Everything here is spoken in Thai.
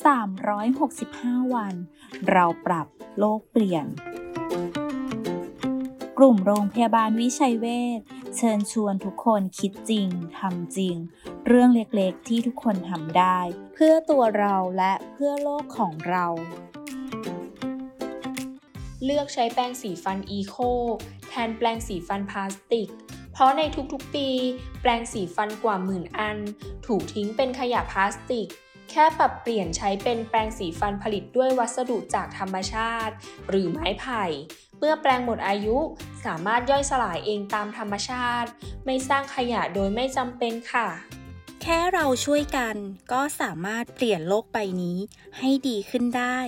365 วัน เราปรับโลกเปลี่ยน กลุ่มโรงพยาบาลวิชัยเวชเชิญชวนทุกคนคิดจริงทำจริง เรื่องเล็กๆที่ทุกคนทำได้ เพื่อตัวเราและเพื่อโลกของเรา เลือกใช้แปรงสีฟันอีโคแทนแปรงสีฟันพลาสติกเพราะในทุกๆปี แปรงสีฟันกว่าหมื่นอัน ถูกทิ้งเป็นขยะพลาสติก แค่ปรับเปลี่ยนใช้เป็นแปรงสีฟันผลิตด้วยวัสดุจากธรรมชาติ หรือไม้ไผ่ เมื่อแปรงหมดอายุสามารถย่อยสลายเองตามธรรมชาติ ไม่สร้างขยะโดยไม่จำเป็นค่ะ แค่เราช่วยกันก็สามารถเปลี่ยนโลกใบนี้ให้ดีขึ้นได้